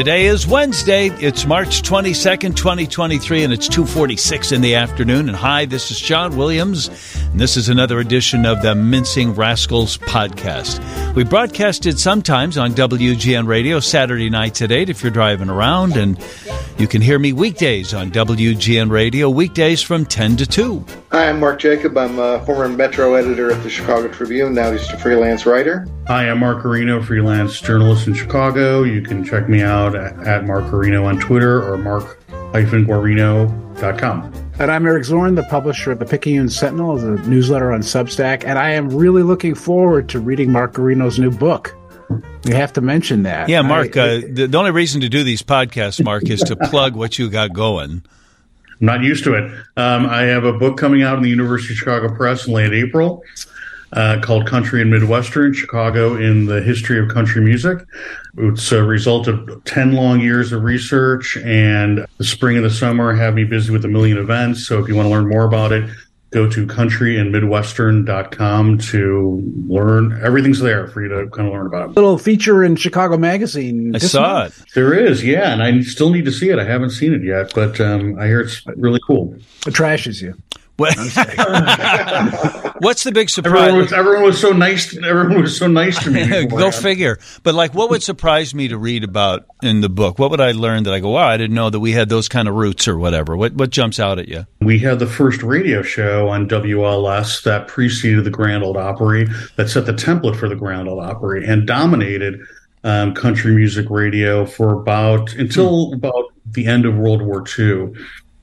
Today is Wednesday. It's March 22nd, 2023, and it's 2.46 in the afternoon. And hi, this is John Williams, and this is another edition of the Mincing Rascals podcast. We broadcasted sometimes on WGN Radio Saturday nights at 8 if you're driving around, and you can hear me weekdays on WGN Radio, weekdays from 10 to 2. Hi, I'm Mark Jacob. I'm a former Metro editor at the Chicago Tribune, now just a freelance writer. Hi, I'm Mark Guarino, freelance journalist in Chicago. You can check me out at, at Mark Guarino on Twitter or mark-guarino.com. And I'm Eric Zorn, the publisher of the Picayune Sentinel, the newsletter on Substack, and I am really looking forward to reading Mark Guarino's new book. We have to mention that. Yeah, Mark. I, uh, the, the only reason to do these podcasts, Mark, is to plug what you got going. I'm not used to it. Um, I have a book coming out in the University of Chicago Press in late April uh, called Country and Midwestern Chicago in the History of Country Music. It's a result of 10 long years of research, and the spring and the summer have me busy with a million events. So if you want to learn more about it, go to countryandmidwestern.com to learn. Everything's there for you to kind of learn about. It. Little feature in Chicago Magazine. I saw month. it. There is, yeah, and I still need to see it. I haven't seen it yet, but um, I hear it's really cool. It trashes you. What's the big surprise? Everyone was, everyone was, so nice. Everyone was so nice to me. Go figure. But like, what would surprise me to read about in the book? What would I learn that I go, wow, I didn't know that we had those kind of roots or whatever? What what jumps out at you? We had the first radio show on WLS that preceded the Grand Ole Opry, that set the template for the Grand Ole Opry, and dominated um, country music radio for about until hmm. about the end of World War II.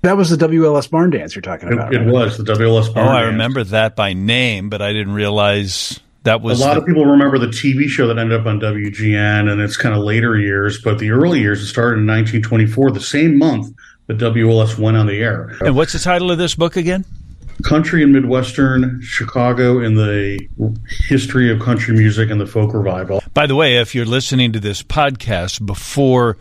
That was the WLS barn dance you're talking about. It, right? it was the WLS barn. Oh, I dance. remember that by name, but I didn't realize that was a lot the- of people remember the TV show that ended up on WGN, and it's kind of later years. But the early years, it started in 1924, the same month that WLS went on the air. And what's the title of this book again? Country and Midwestern Chicago in the history of country music and the folk revival. By the way, if you're listening to this podcast before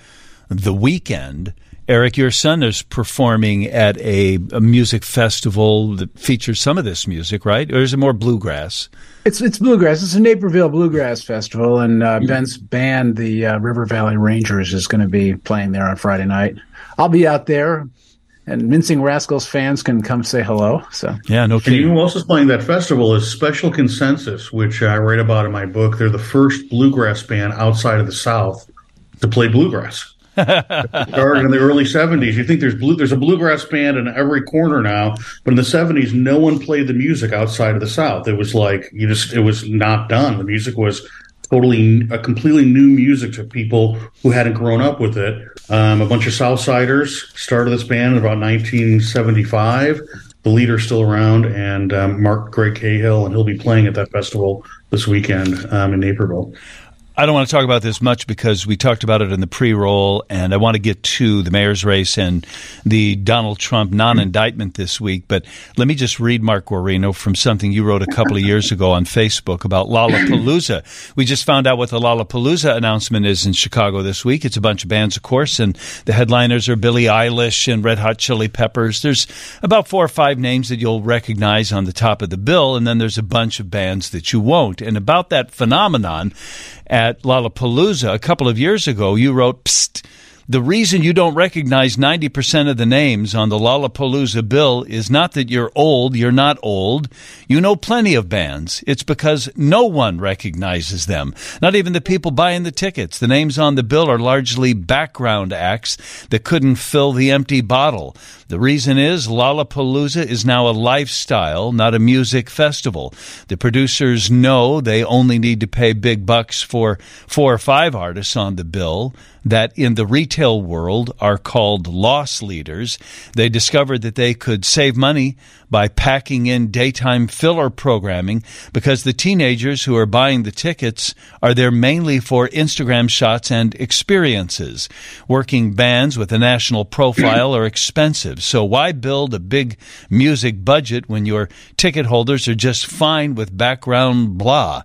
the weekend, Eric, your son is performing at a, a, music festival that features some of this music, right? Or is it more bluegrass? It's it's bluegrass. It's a Naperville Bluegrass Festival, and uh, Ben's band, the uh, River Valley Rangers, is going to be playing there on Friday night. I'll be out there, and Mincing Rascals fans can come say hello. So yeah, no kidding. And you know who else is playing that festival is Special Consensus, which I write about in my book. They're the first bluegrass band outside of the South to play bluegrass started in the early 70s. You think there's blue, there's a bluegrass band in every corner now, but in the 70s, no one played the music outside of the South. It was like you just, it was not done. The music was totally a completely new music to people who hadn't grown up with it. Um, a bunch of Southsiders started this band in about 1975. The leader's still around, and um, Mark Greg Cahill, and he'll be playing at that festival this weekend um, in Naperville. I don't want to talk about this much because we talked about it in the pre roll, and I want to get to the mayor's race and the Donald Trump non indictment this week. But let me just read, Mark Guarino, from something you wrote a couple of years ago on Facebook about Lollapalooza. We just found out what the Lollapalooza announcement is in Chicago this week. It's a bunch of bands, of course, and the headliners are Billie Eilish and Red Hot Chili Peppers. There's about four or five names that you'll recognize on the top of the bill, and then there's a bunch of bands that you won't. And about that phenomenon, at Lollapalooza a couple of years ago, you wrote, Psst, the reason you don't recognize 90% of the names on the Lollapalooza bill is not that you're old, you're not old. You know plenty of bands. It's because no one recognizes them. Not even the people buying the tickets. The names on the bill are largely background acts that couldn't fill the empty bottle. The reason is Lollapalooza is now a lifestyle, not a music festival. The producers know they only need to pay big bucks for four or five artists on the bill that in the retail world are called loss leaders. They discovered that they could save money by packing in daytime filler programming because the teenagers who are buying the tickets are there mainly for Instagram shots and experiences. Working bands with a national profile are expensive, so why build a big music budget when your ticket holders are just fine with background blah?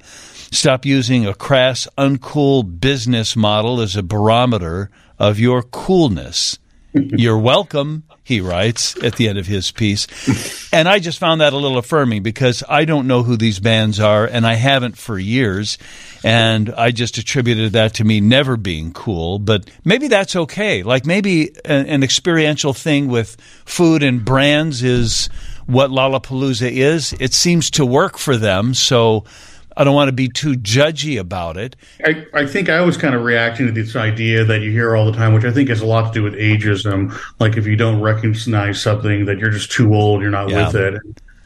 Stop using a crass, uncool business model as a barometer of your coolness You're welcome, he writes at the end of his piece. And I just found that a little affirming because I don't know who these bands are, and I haven't for years. And I just attributed that to me never being cool. But maybe that's okay. Like maybe an, an experiential thing with food and brands is what Lollapalooza is. It seems to work for them. So I don't want to be too judgy about it. I, I think I was kind of reacting to this idea that you hear all the time, which I think has a lot to do with ageism. Like if you don't recognize something, that you're just too old, you're not yeah. with it.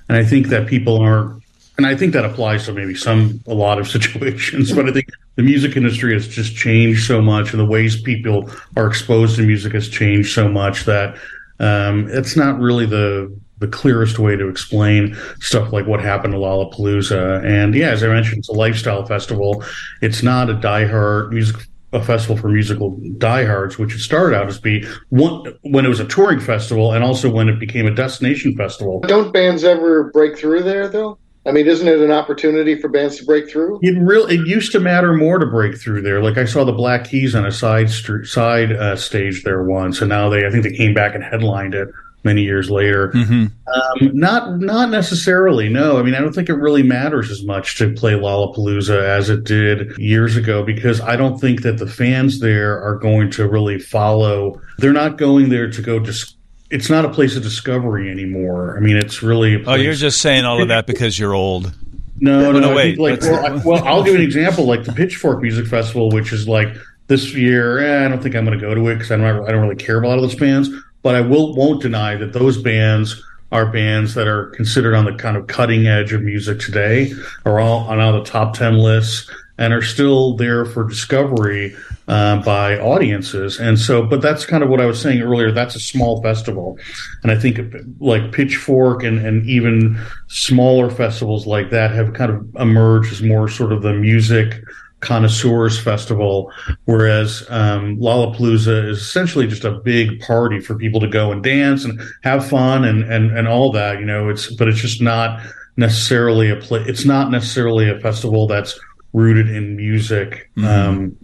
And I think that people aren't, and I think that applies to maybe some, a lot of situations, but I think the music industry has just changed so much and the ways people are exposed to music has changed so much that um, it's not really the the clearest way to explain stuff like what happened to Lollapalooza. And yeah, as I mentioned, it's a lifestyle festival. It's not a diehard music a festival for musical diehards, which it started out as be one when it was a touring festival, and also when it became a destination festival. Don't bands ever break through there, though? I mean, isn't it an opportunity for bands to break through? It really it used to matter more to break through there. Like I saw the Black Keys on a side st- side uh, stage there once, and now they I think they came back and headlined it many years later. Mm-hmm. Um, not not necessarily. No, I mean I don't think it really matters as much to play Lollapalooza as it did years ago because I don't think that the fans there are going to really follow. They're not going there to go dis- it's not a place of discovery anymore. I mean, it's really. oh, you're just saying all of that because you're old. No, no, no. Wait. Like, well, I, well, I'll give an example. Like the Pitchfork Music Festival, which is like this year. Eh, I don't think I'm going to go to it because I don't. I don't really care about a lot of those bands. But I will won't deny that those bands are bands that are considered on the kind of cutting edge of music today, are all on all the top ten lists, and are still there for discovery uh, by audiences. And so, but that's kind of what I was saying earlier. That's a small festival, and I think like Pitchfork and and even smaller festivals like that have kind of emerged as more sort of the music connoisseurs festival, whereas um, Lollapalooza is essentially just a big party for people to go and dance and have fun and and and all that. You know, it's but it's just not necessarily a play. It's not necessarily a festival that's rooted in music mm-hmm. um,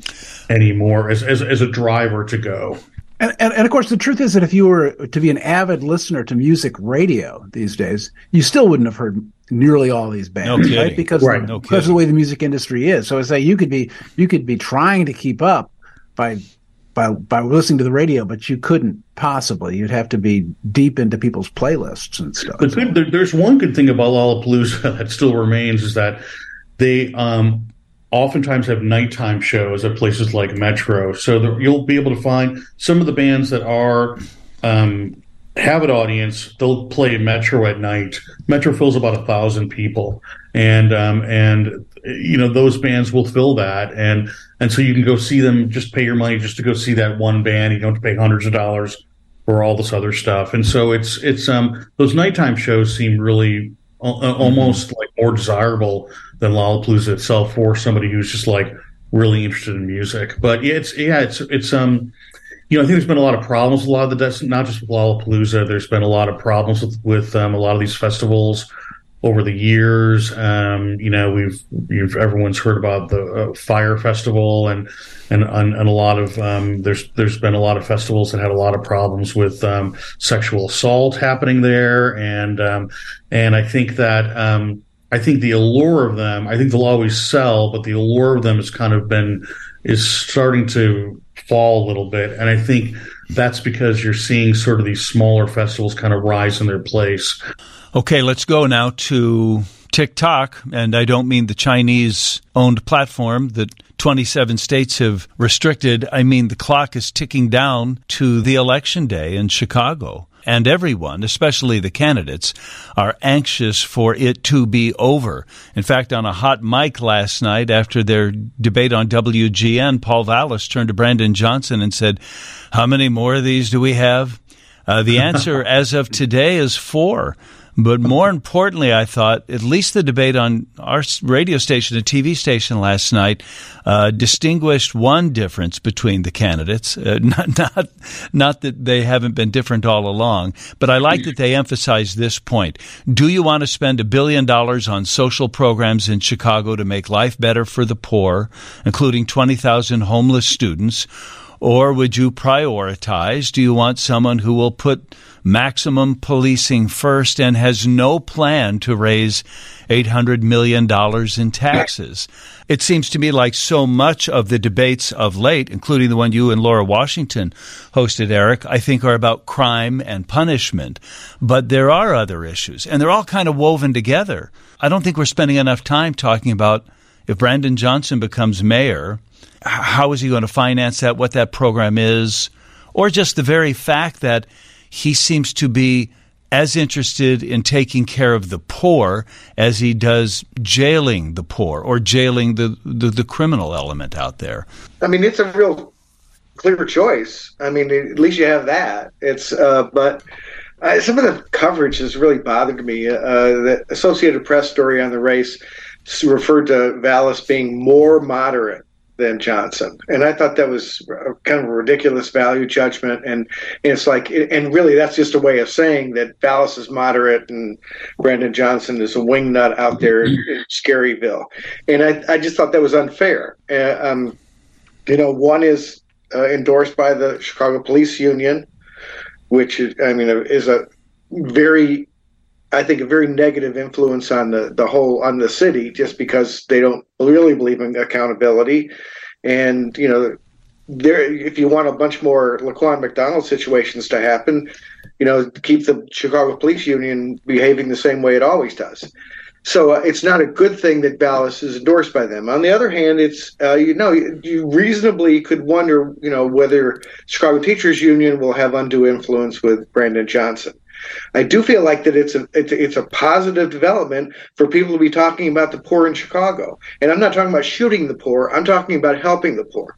anymore as, as as a driver to go. And, and, and, of course, the truth is that if you were to be an avid listener to music radio these days, you still wouldn't have heard nearly all these bands, no right? Because right. No because of the way the music industry is. So I say you could be you could be trying to keep up by by by listening to the radio, but you couldn't possibly. You'd have to be deep into people's playlists and stuff. But there, there's one good thing about Lollapalooza that still remains is that they um, oftentimes have nighttime shows at places like Metro, so you'll be able to find some of the bands that are um, have an audience. They'll play Metro at night. Metro fills about a thousand people, and um, and you know those bands will fill that, and and so you can go see them. Just pay your money just to go see that one band. You don't have to pay hundreds of dollars for all this other stuff. And so it's it's um those nighttime shows seem really uh, almost like more desirable than Lollapalooza itself for somebody who's just like really interested in music. But yeah, it's yeah, it's it's um you know, I think there's been a lot of problems with a lot of the not just with Lollapalooza. There's been a lot of problems with with um, a lot of these festivals over the years. Um, you know, we've you've everyone's heard about the uh, Fyre Festival and and and, a lot of um, there's there's been a lot of festivals that had a lot of problems with um, sexual assault happening there, and um, and I think that. I think the allure of them, I think they'll always sell, but the allure of them has kind of been, is starting to fall a little bit. And I think that's because you're seeing sort of these smaller festivals kind of rise in their place. Okay, let's go now to TikTok. And I don't mean the Chinese owned platform that 27 states have restricted. I mean the clock is ticking down to the election day in Chicago and everyone, especially the candidates, are anxious for it to be over. In fact, on a hot mic last night after their debate on WGN, Paul Vallas turned to Brandon Johnson and said, How many more of these do we have? Uh, the answer as of today is four. But more importantly, I thought at least the debate on our radio station and TV station last night uh, distinguished one difference between the candidates. Uh, not, not, not that they haven't been different all along, but I like that they emphasized this point. Do you want to spend a billion dollars on social programs in Chicago to make life better for the poor, including 20,000 homeless students? Or would you prioritize? Do you want someone who will put maximum policing first and has no plan to raise $800 million in taxes? It seems to me like so much of the debates of late, including the one you and Laura Washington hosted, Eric, I think are about crime and punishment. But there are other issues, and they're all kind of woven together. I don't think we're spending enough time talking about if Brandon Johnson becomes mayor, how is he going to finance that, what that program is, or just the very fact that he seems to be as interested in taking care of the poor as he does jailing the poor or jailing the, the, the criminal element out there. I mean, it's a real clear choice. I mean, at least you have that. It's uh, but uh, some of the coverage has really bothered me. Uh, the Associated Press story on the race referred to Vallas being more moderate than Johnson. And I thought that was kind of a ridiculous value judgment. And, and, it's like, and really that's just a way of saying that Vallas is moderate and Brandon Johnson is a wingnut out there in Scaryville. And I, I just thought that was unfair. Um, you know, one is uh, endorsed by the Chicago Police Union, which is, I mean, is a very I think a very negative influence on the the whole on the city just because they don't really believe in accountability, and you know, there if you want a bunch more Laquan McDonald situations to happen, you know, keep the Chicago Police Union behaving the same way it always does. So uh, it's not a good thing that Vallas is endorsed by them. On the other hand, it's uh, you know you reasonably could wonder you know whether Chicago Teachers Union will have undue influence with Brandon Johnson. I do feel like that it's a it's a, it's a positive development for people to be talking about the poor in Chicago. And I'm not talking about shooting the poor. I'm talking about helping the poor.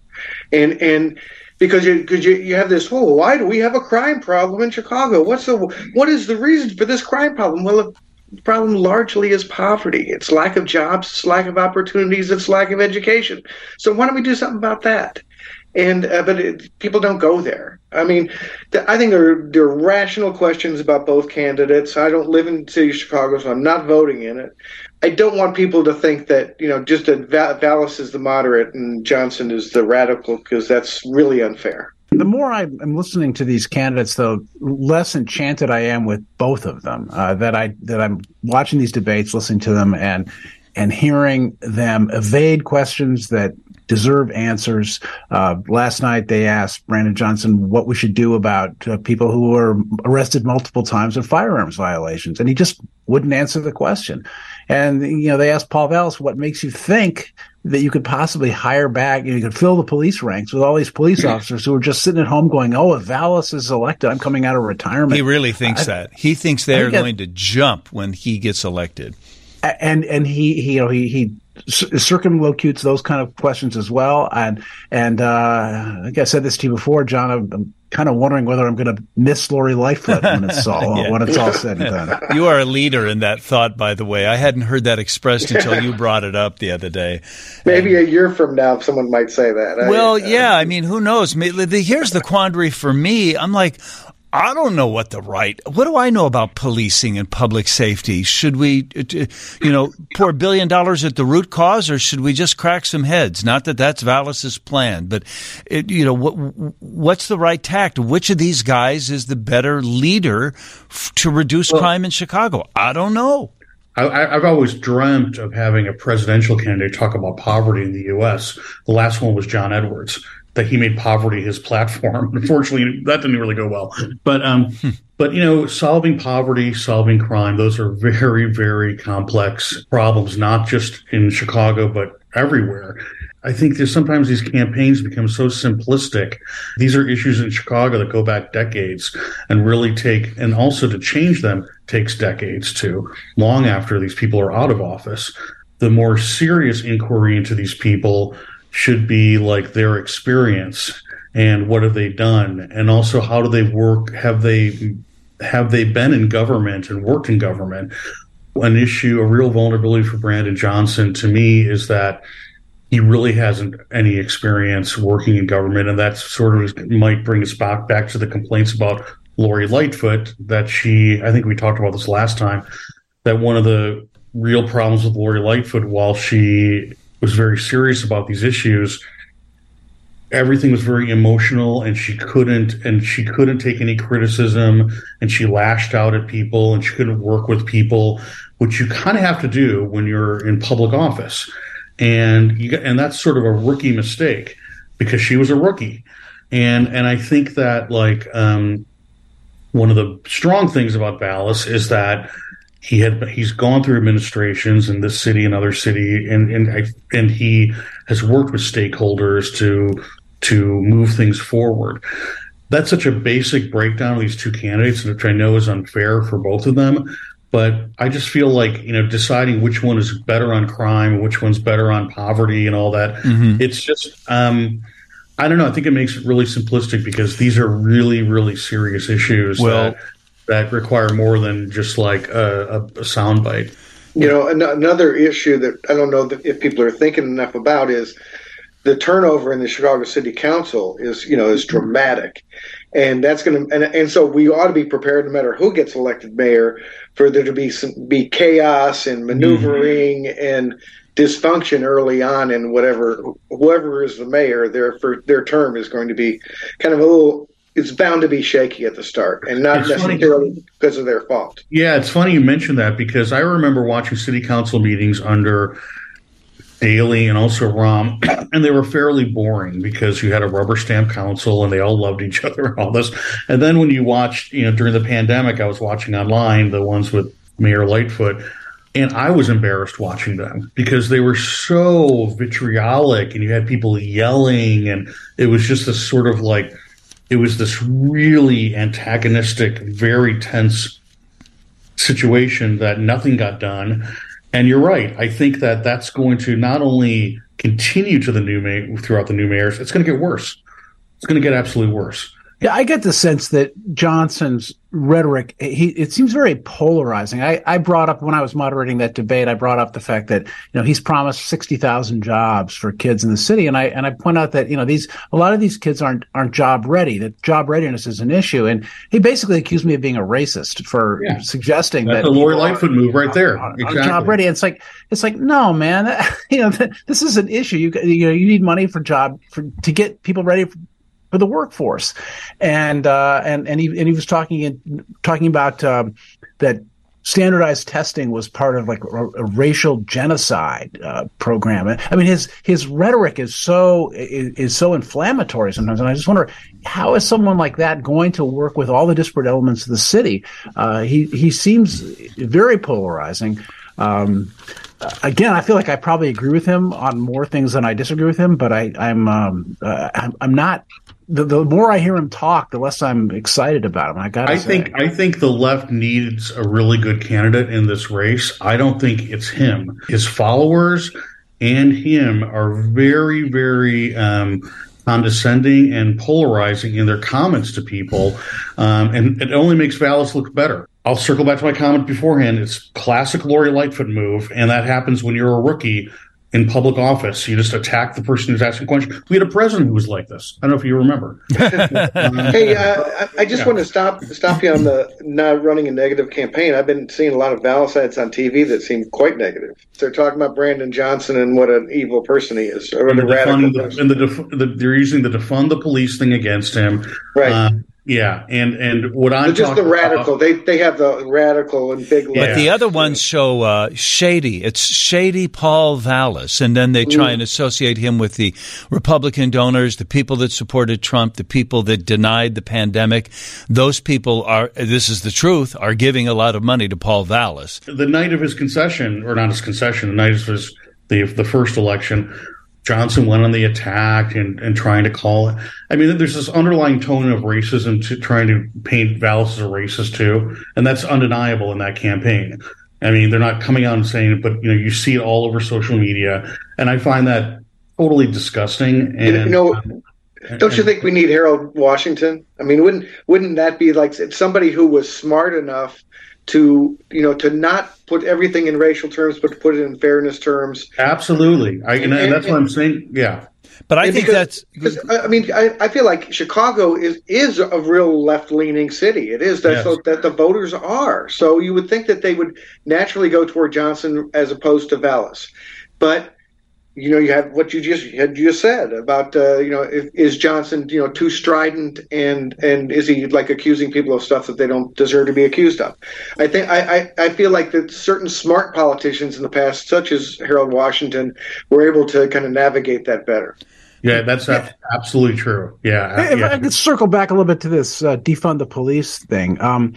And and because you because you, you have this whole why do we have a crime problem in Chicago? What's the what is the reason for this crime problem? Well, the problem largely is poverty. It's lack of jobs, it's lack of opportunities, it's lack of education. So why don't we do something about that? And uh, but it, people don't go there. I mean, I think there there are rational questions about both candidates. I don't live in the city of Chicago, so I'm not voting in it. I don't want people to think that you know just that Va- Vallas is the moderate and Johnson is the radical because that's really unfair. The more I'm listening to these candidates, though, less enchanted I am with both of them. Uh, that I that I'm watching these debates, listening to them, and and hearing them evade questions that deserve answers. Uh, last night they asked Brandon Johnson what we should do about uh, people who were arrested multiple times in firearms violations, and he just wouldn't answer the question. And you know they asked Paul Vallas what makes you think that you could possibly hire back, you, know, you could fill the police ranks with all these police officers who are just sitting at home going, "Oh, if Vallas is elected, I'm coming out of retirement." He really thinks I, that. He thinks they are going to jump when he gets elected and and he, he you know he he circumlocutes those kind of questions as well. And and uh, I think I said this to you before, John. I'm, I'm kind of wondering whether I'm going to miss Lori Lightfoot when it's all yeah. when it's all said and done. You are a leader in that thought, by the way. I hadn't heard that expressed until you brought it up the other day. Maybe a year from now, someone might say that. Well, I, yeah. I mean, who knows? Here's the quandary for me. I'm like, I don't know what the right. What do I know about policing and public safety? Should we, uh, you know, pour a billion dollars at the root cause, or should we just crack some heads? Not that that's Vallas's plan, but it, you know, what what's the right tact? Which of these guys is the better leader f- to reduce well, crime in Chicago? I don't know. I, have always dreamt of having a presidential candidate talk about poverty in the U.S. The last one was John Edwards that he made poverty his platform. Unfortunately, that didn't really go well. But um, hmm. but you know, solving poverty, solving crime, those are very very complex problems, not just in Chicago but everywhere. I think there's sometimes these campaigns become so simplistic. These are issues in Chicago that go back decades and really take, and also to change them takes decades too, long after these people are out of office. The more serious inquiry into these people should be like their experience and what have they done? And also how do they work? Have they have they been in government and worked in government? An issue a real vulnerability for brandon johnson to me is that he really hasn't any experience working in government. And that sort of might bring us back back to the complaints about lori lightfoot that she i think we talked about this last time that one of the real problems with lori lightfoot while she was very serious about these issues. Everything was very emotional and she couldn't and she couldn't take any criticism and she lashed out at people and she couldn't work with people which you kind of have to do when you're in public office. And you and that's sort of a rookie mistake because she was a rookie. And and I think that like um, one of the strong things about Vallas is that he had he's gone through administrations in this city and other city and and and he has worked with stakeholders to to move things forward. That's such a basic breakdown of these two candidates, which I know is unfair for both of them. But I just feel like you know deciding which one is better on crime, which one's better on poverty, and all that. Mm-hmm. It's just um, I don't know. I think it makes it really simplistic because these are really really serious issues well, that that require more than just like a, a, a soundbite. You know, an- another issue that I don't know if people are thinking enough about is the turnover in the Chicago City Council is you know is dramatic, and that's going to and, and so we ought to be prepared no matter who gets elected mayor for there to be some be chaos and maneuvering mm-hmm. and dysfunction early on and whatever whoever is the mayor their for their term is going to be kind of a little it's bound to be shaky at the start and not it's necessarily funny. because of their fault. Yeah, it's funny you mentioned that because I remember watching city council meetings under Daley and also Rahm, and they were fairly boring because you had a rubber stamp council and they all loved each other and all this. And then when you watched, you know, during the pandemic, I was watching online the ones with Mayor Lightfoot, and I was embarrassed watching them because they were so vitriolic and you had people yelling, and it was just this sort of like, it was this really antagonistic, very tense situation that nothing got done and you're right. I think that that's going to not only continue to the new mayor throughout the new mayors, it's going to get worse. It's going to get absolutely worse. Yeah, I get the sense that Johnson's rhetoric, he, it seems very polarizing. I, I brought up when I was moderating that debate, I brought up the fact that, you know, he's promised 60,000 jobs for kids in the city. And I, and I point out that, you know, these, a lot of these kids aren't, aren't job ready, that job readiness is an issue. And he basically accused me of being a racist for yeah. suggesting That's that. the Lori Lightfoot move right there. Are, exactly. job ready. It's like, it's like, no, man, you know, this is an issue. You, you know, you need money for job, for, to get people ready for, for the workforce, and uh, and and he and he was talking talking about um, that standardized testing was part of like a, a racial genocide uh, program. I mean, his his rhetoric is so is, is, so inflammatory sometimes, and I just wonder how is someone like that going to work with all the disparate elements of the city? Uh, he he seems very polarizing. Um, again, I feel like I probably agree with him on more things than I disagree with him, but I, I'm um, uh, I'm, I'm not the, the more I hear him talk, the less I'm excited about him. I got. I think I think the left needs a really good candidate in this race. I don't think it's him. His followers and him are very, very um, condescending and polarizing in their comments to people, um, and it only makes Vallas look better. I'll circle back to my comment beforehand. It's classic Lori Lightfoot move, and that happens when you're a rookie in public office. You just attack the person who's asking questions. We had a president who was like this. I don't know if you remember. hey, uh, I just yeah. want to stop stop you on the not running a negative campaign. I've been seeing a lot of ads on TV that seem quite negative. They're talking about Brandon Johnson and what an evil person he is, or a radical the, and the, def- the, they're using the defund the police thing against him. Right. Uh, yeah, and and what I'm just the radical. About, they they have the radical and big. But the other ones show uh, shady. It's shady Paul Vallas, and then they try mm. and associate him with the Republican donors, the people that supported Trump, the people that denied the pandemic. Those people are. This is the truth. Are giving a lot of money to Paul Vallas. The night of his concession, or not his concession, the night of his the the first election, Johnson went on the attack and, and trying to call it. I mean, there's this underlying tone of racism to trying to paint Vallas as a racist too, and that's undeniable in that campaign. I mean, they're not coming out and saying it, but you know, you see it all over social media, and I find that totally disgusting. And you know, um, don't you think we need Harold Washington? I mean, wouldn't wouldn't that be like somebody who was smart enough to you know to not put everything in racial terms, but to put it in fairness terms. Absolutely, I, and, and, and that's and, what I'm saying. Yeah, but I think because, that's. Because, I mean, I, I feel like Chicago is is a real left leaning city. It is that yes. that the voters are. So you would think that they would naturally go toward Johnson as opposed to Vallas, but you know, you have what you just had just said about, uh, you know, if, is Johnson, you know, too strident and and is he like accusing people of stuff that they don't deserve to be accused of? I think I, I, I feel like that certain smart politicians in the past, such as Harold Washington, were able to kind of navigate that better. Yeah, that's absolutely true. Yeah, if yeah. I could circle back a little bit to this uh, defund the police thing. Um,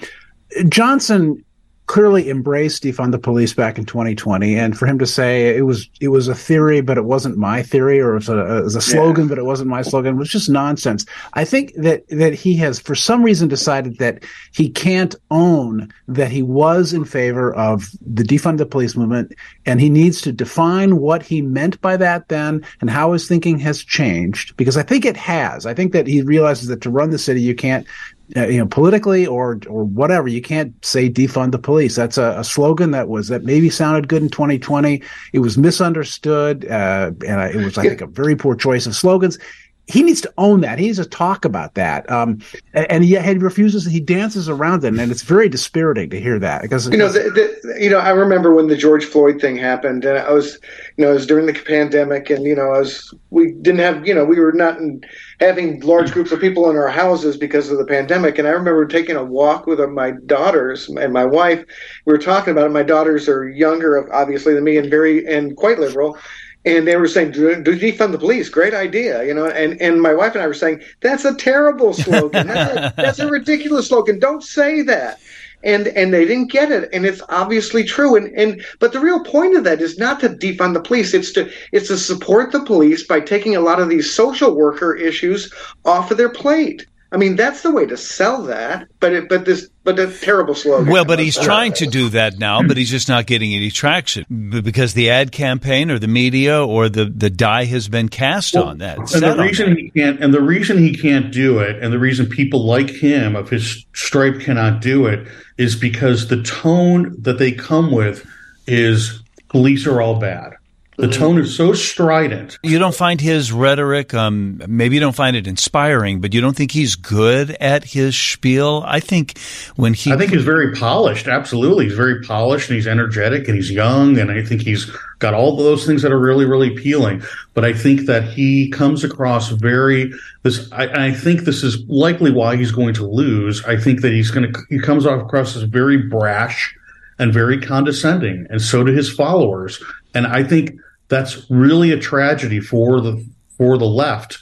Johnson clearly embraced defund the police back in 2020 and for him to say it was it was a theory but it wasn't my theory or it was a, it was a slogan yeah. but it wasn't my slogan was just nonsense i think that that he has for some reason decided that he can't own that he was in favor of the defund the police movement and he needs to define what he meant by that then and how his thinking has changed because i think it has i think that he realizes that to run the city you can't you know, politically or or whatever. You can't say defund the police. That's a, a, slogan that was that maybe sounded good in 2020. It was misunderstood, uh, and it was, I think, a very poor choice of slogans. He needs to own that. He needs to talk about that. Um, and, and he, he, refuses. He dances around it, and it's very dispiriting to hear that because you know, the, the, you know, I remember when the George Floyd thing happened, and I was, you know, it was during the pandemic, and you know, I was, we didn't have, you know, we were not in having large groups of people in our houses because of the pandemic. And I remember taking a walk with my daughters and my wife. We were talking about it. My daughters are younger, obviously, than me, and very and quite liberal. And they were saying, "Do defund the police? Great idea!" You know. And and my wife and I were saying, "That's a terrible slogan. That's a, that's a ridiculous slogan. Don't say that." and and they didn't get it and it's obviously true and and but the real point of that is not to defund the police it's to it's to support the police by taking a lot of these social worker issues off of their plate I mean, that's the way to sell that, but it, but this but a terrible slogan. Well, but he's trying to do that now, but he's just not getting any traction because the ad campaign or the media or the, the die has been cast well, on that. And the reason that. he can't, and the reason he can't do it, and the reason people like him of his stripe cannot do it, is because the tone that they come with is police are all bad. The tone is so strident. You don't find his rhetoric, um, maybe you don't find it inspiring, but you don't think he's good at his spiel. I think when he. I think he's very polished. Absolutely. He's very polished and he's energetic and he's young. And I think he's got all those things that are really, really appealing. But I think that he comes across very. This, I, I think this is likely why he's going to lose. I think that he's going to, he comes off across as very brash and very condescending. And so do his followers. And I think that's really a tragedy for the for the left,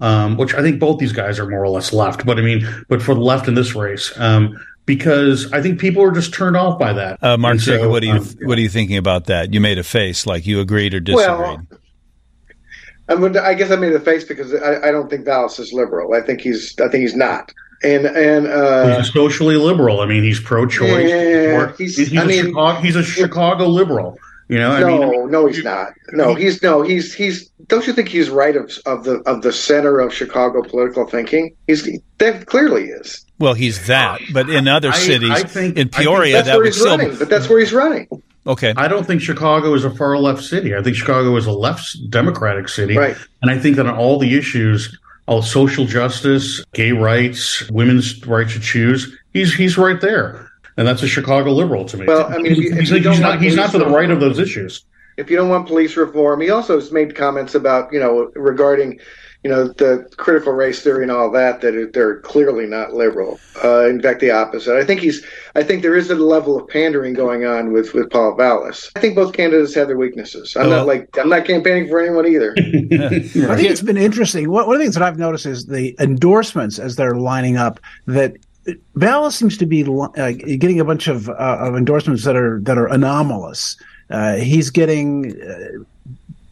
um, which I think both these guys are more or less left. But I mean, but for the left in this race, um, because I think people are just turned off by that. Uh, Mark so, what are you um, what are you thinking about that? You made a face like you agreed or disagreed. Well, I, mean, I guess I made a face because I, I don't think Vallas is liberal. I think he's I think he's not and and uh, he's socially liberal. I mean, he's pro-choice. Yeah, he's, he's, he's, I a mean, Chicago, he's a Chicago liberal. You know, I no, mean, no, he's not. No, he's no, he's he's. Don't you think he's right of of the of the center of Chicago political thinking? He's that clearly is. Well, he's that, but in other cities, I think, in Peoria, think that would still. Running, but that's where he's running. Okay. I don't think Chicago is a far left city. I think Chicago is a left democratic city. Right. And I think that on all the issues, all social justice, gay rights, women's right to choose, he's he's right there and that's a Chicago liberal to me. Well, I mean, he's, he's, he's not he's not to the right of those issues. If you don't want police reform, he also has made comments about you know regarding you know the critical race theory and all that that they're clearly not liberal. Uh, in fact, the opposite. I think he's. I think there is a level of pandering going on with with Paul Vallas. I think both candidates have their weaknesses. I'm uh, not like I'm not campaigning for anyone either. I think it's been interesting. One of the things that I've noticed is the endorsements as they're lining up that Vallas seems to be uh, getting a bunch of, uh, of endorsements that are that are anomalous. Uh, he's getting uh,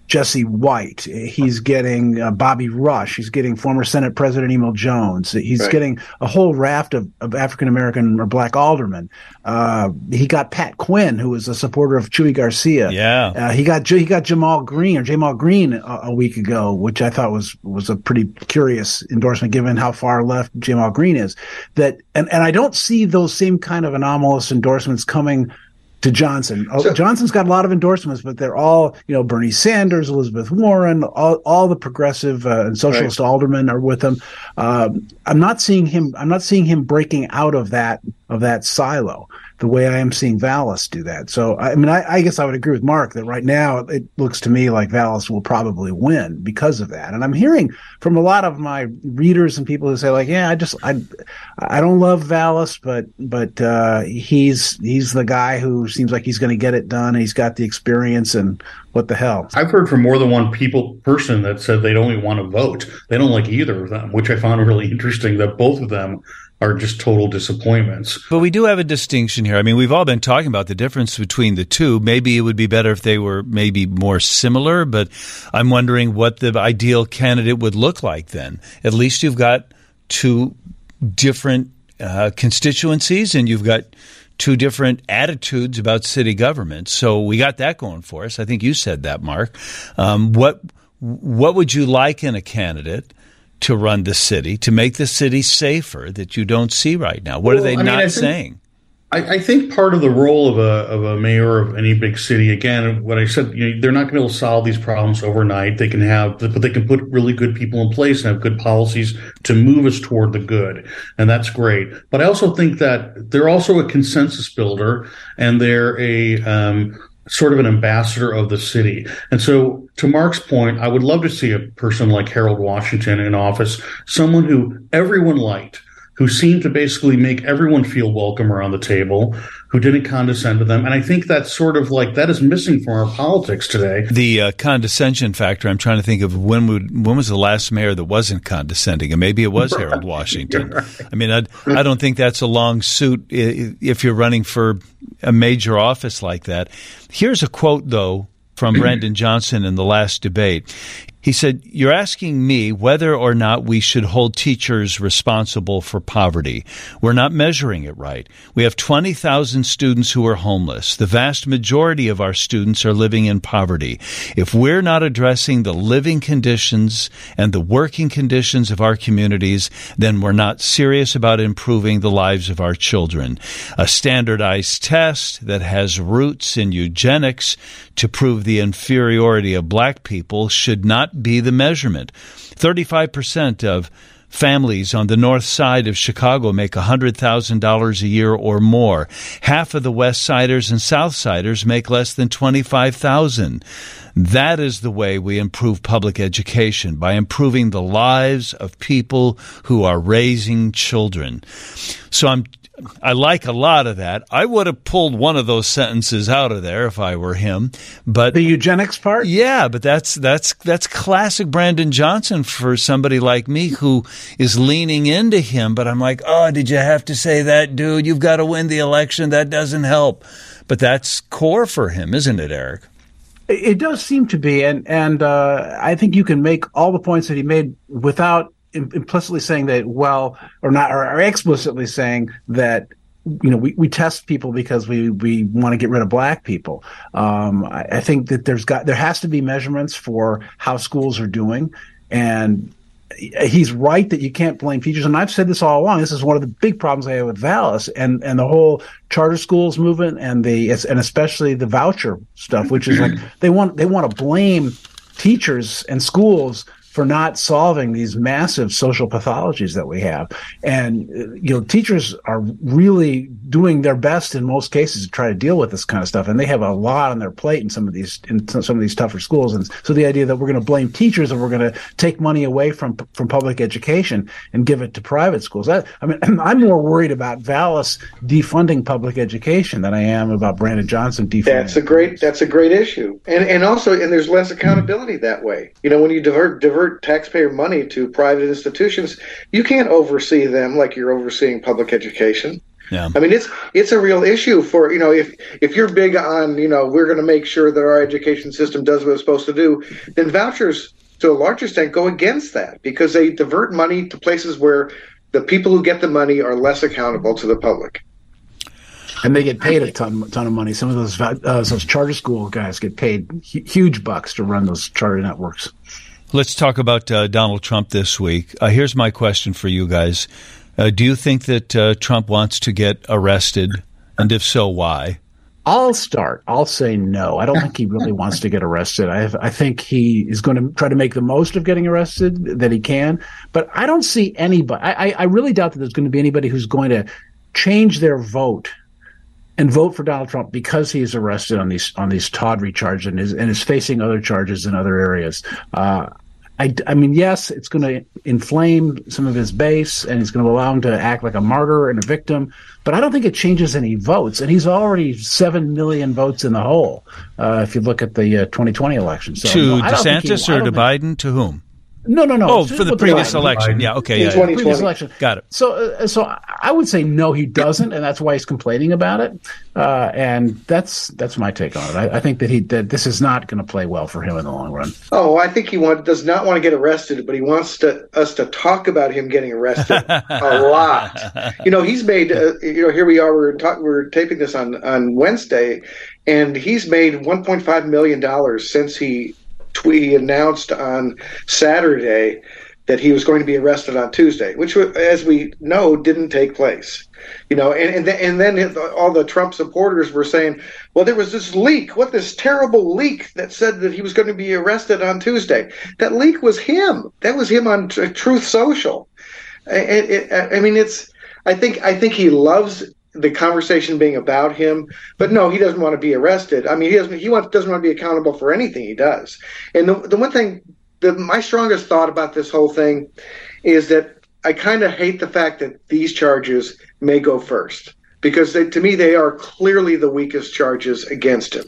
Jesse White. He's getting uh, Bobby Rush. He's getting former Senate President Emil Jones. He's right. getting a whole raft of, of African American or black aldermen. Uh, he got Pat Quinn, who was a supporter of Chuy Garcia. Yeah. Uh, he got he got Ja'Mal Green or Ja'Mal Green a, a, week ago, which I thought was was a pretty curious endorsement given how far left Ja'Mal Green is. That and and I don't see those same kind of anomalous endorsements coming to Johnson. Oh, so, Johnson's got a lot of endorsements, but they're all, you know, Bernie Sanders, Elizabeth Warren, all, all the progressive uh, and socialist right. aldermen are with him. Um, I'm not seeing him. I'm not seeing him breaking out of that of that silo the way I am seeing Vallas do that. So, I mean, I, I, guess I would agree with Mark that right now it looks to me like Vallas will probably win because of that. And I'm hearing from a lot of my readers and people who say like, yeah, I just, I, I don't love Vallas, but, but, uh, he's, he's the guy who seems like he's going to get it done. He's got the experience and what the hell. I've heard from more than one people person that said they don't even want to vote. They don't like either of them, which I found really interesting that both of them are just total disappointments. But we do have a distinction here. I mean, we've all been talking about the difference between the two. Maybe it would be better if they were maybe more similar, but I'm wondering what the ideal candidate would look like then. At least you've got two different uh, constituencies and you've got two different attitudes about city government. So we got that going for us. I think you said that, Mark. Um, what what would you like in a candidate? To run the city to make the city safer that you don't see right now? What well, are they I not mean, saying? I, I, think part of the role of a of a mayor of any big city, again, what I said, you know, they're not going to be able to solve these problems overnight. They can have, but they can put really good people in place and have good policies to move us toward the good, and that's great. But I also think that they're also a consensus builder, and they're a um, sort of an ambassador of the city. And so, to Mark's point, I would love to see a person like Harold Washington in office, someone who everyone liked, who seemed to basically make everyone feel welcome around the table, who didn't condescend to them. And I think that's sort of like that is missing from our politics today. The uh, condescension factor. I'm trying to think of when would when was the last mayor that wasn't condescending, and maybe it was right. Harold Washington. Right. I mean, I, I don't think that's a long suit if you're running for a major office like that. Here's a quote though from Brandon Johnson in the last debate. He said, You're asking me whether or not we should hold teachers responsible for poverty. We're not measuring it right. We have 20,000 students who are homeless. The vast majority of our students are living in poverty. If we're not addressing the living conditions and the working conditions of our communities, then we're not serious about improving the lives of our children. A standardized test that has roots in eugenics to prove the inferiority of black people should not be the measurement. 35% of families on the north side of Chicago make $100,000 a year or more. Half of the West Siders and South Siders make less than 25,000. That is the way we improve public education by improving the lives of people who are raising children. So I'm I like a lot of that. I would have pulled one of those sentences out of there if I were him. But the eugenics part? Yeah, but that's that's that's classic Brandon Johnson for somebody like me who is leaning into him, but I'm like, "Oh, did you have to say that, dude? You've got to win the election. That doesn't help." But that's core for him, isn't it, Eric? It does seem to be, and and uh, I think you can make all the points that he made without implicitly saying that well or not or explicitly saying that you know we, we test people because we we want to get rid of black people. Um, I, I, think that there's got there has to be measurements for how schools are doing. And he's right that you can't blame teachers. And i've said this all along. This is one of the big problems i have with vallas and and the whole charter schools movement and the and especially the voucher stuff which is like they want they want to blame teachers and schools for not solving these massive social pathologies that we have. And, you know, teachers are really doing their best in most cases to try to deal with this kind of stuff. And they have a lot on their plate in some of these, in some of these tougher schools. And so the idea that we're going to blame teachers and we're going to take money away from, from public education and give it to private schools. That, I mean, I'm more worried about Vallas defunding public education than I am about Brandon Johnson defunding. That's a great, that's a great issue. And, and also, and there's less accountability that way. You know, when you divert, divert divert taxpayer money to private institutions, you can't oversee them like you're overseeing public education. Yeah. I mean, it's it's a real issue for you know if if you're big on you know we're going to make sure that our education system does what it's supposed to do, then vouchers to a large extent go against that because they divert money to places where the people who get the money are less accountable to the public. And they get paid a ton, ton of money. Some of those uh, those charter school guys get paid huge bucks to run those charter networks. Let's talk about uh, Donald Trump this week. Uh, here's my question for you guys. Uh, do you think that uh, Trump wants to get arrested? And if so, why? I'll start. I'll say no. I don't think he really wants to get arrested. I, I think he is going to try to make the most of getting arrested that he can. But I don't see anybody. I, I really doubt that there's going to be anybody who's going to change their vote and vote for Donald Trump because he is arrested on these on these tawdry charges and is and is facing other charges in other areas. Uh, I, I mean, yes, it's going to inflame some of his base and it's going to allow him to act like a martyr and a victim, but I don't think it changes any votes. And he's already 7 million votes in the hole uh, if you look at the uh, 2020 election. So, to no, DeSantis he, or to Biden? To whom? No, no, no. Oh, for the previous election. Yeah, okay. Yeah, yeah. Previous election. Got it. So, uh, so I would say no, he doesn't, and that's why he's complaining about it. Uh, and that's that's my take on it. I, I think that he that this is not going to play well for him in the long run. Oh, I think he want, does not want to get arrested, but he wants to us to talk about him getting arrested a lot. You know, he's made. Uh, you know, here we are. We're talk, we're taping this on on Wednesday, and he's made 1.5 million dollars since he he announced on Saturday that he was going to be arrested on Tuesday, which, as we know, didn't take place. You know, and and, th- and then all the Trump supporters were saying, "Well, there was this leak. What this terrible leak that said that he was going to be arrested on Tuesday? That leak was him. That was him on Truth Social. And it, I mean, it's. I think I think he loves the conversation being about him. But no, he doesn't want to be arrested. I mean, he doesn't. He wants, doesn't want to be accountable for anything he does. And the the one thing, the, my strongest thought about this whole thing is that I kind of hate the fact that these charges may go first because they, to me they are clearly the weakest charges against him,